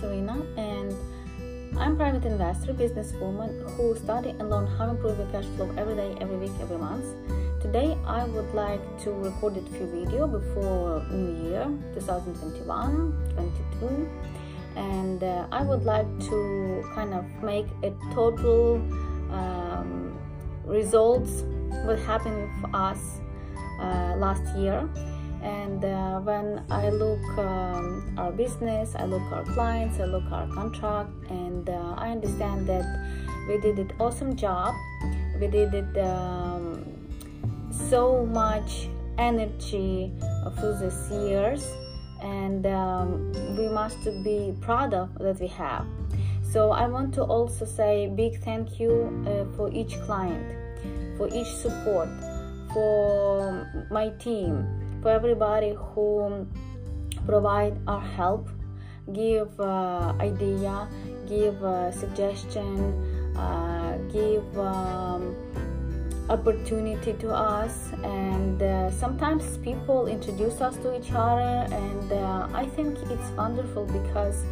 Serena, and I'm private investor, businesswoman who study and learn how to improve your cash flow every day, every week, every month. Today, I would like to record a few video before New Year 2021 22 and uh, I would like to kind of make a total um, results what happened with us uh, last year and uh, when I look um, our business I look our clients I look our contract and uh, I understand that we did an awesome job. We did it um, so much energy through these years and um, we must be proud of that we have. So i want to also say big thank you uh, for each client for each support for my team for everybody who provide our help give uh, idea give uh, suggestion uh, give um, opportunity to us. And uh, sometimes people introduce us to each other. And uh, i think it's wonderful because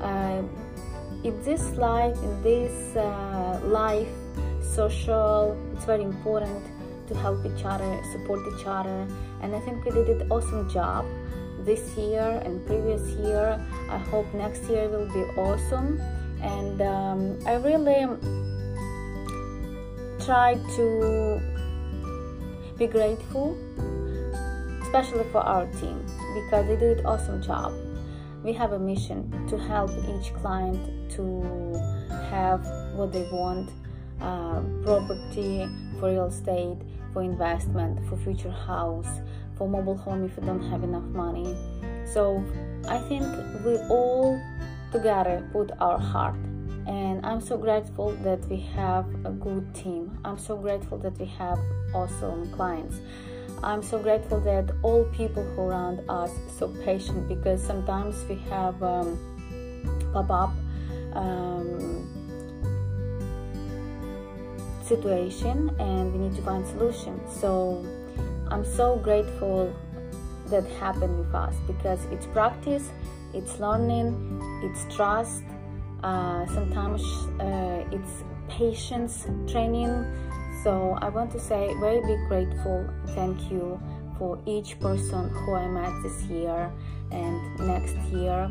uh, in this life in this life social it's very important to help each other support each other. And i think we did an awesome job this year and previous year i hope next year will be awesome and um, i really try to be grateful, especially for our team, because they did an awesome job. We have a mission to help each client to have what they want uh, property, for real estate, for investment, for future house, for mobile home if you don't have enough money. So I think we all together put our heart and I'm so grateful that we have a good team. I'm so grateful that we have awesome clients. I'm so grateful that all people who around us so patient because sometimes we have um, pop up um, situation and we need to find solution. So I'm so grateful that happened with us because it's practice, it's learning, it's trust, uh, sometimes uh, it's patience training so i want to say very big grateful thank you for each person who i met this year and next year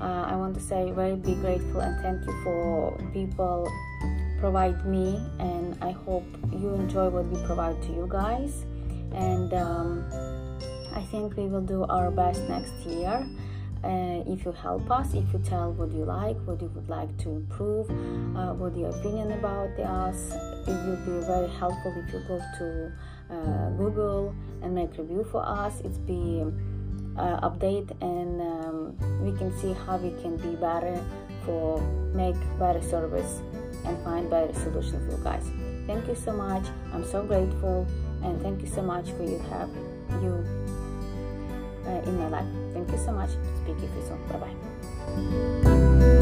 uh, i want to say very big grateful and thank you for people provide me and i hope you enjoy what we provide to you guys. And um, i think we will do our best next year uh, if you help us if you tell what you like what you would like to improve uh, what your opinion about us. It will be very helpful if you go to uh, google and make review for us. It's be uh, update and um, we can see how we can be better for make better service and find better solution for you guys thank you so much i'm so grateful and thank you so much for you have you uh, in my life. Thank you so much. Speak to you soon. Bye bye.